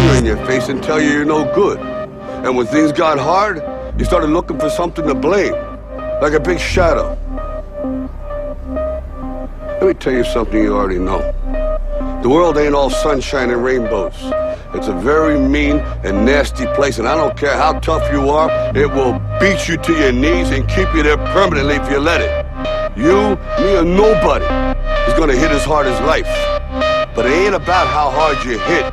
finger in your face and tell you you're no good. And when things got hard, you started looking for something to blame, like a big shadow. Let me tell you something you already know. The world ain't all sunshine and rainbows. It's a very mean and nasty place, and I don't care how tough you are, it will beat you to your knees and keep you there permanently if you let it. You, me, or nobody is gonna hit as hard as life. But it ain't about how hard you hit.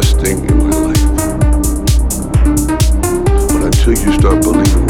best thing in my life. But until you start believing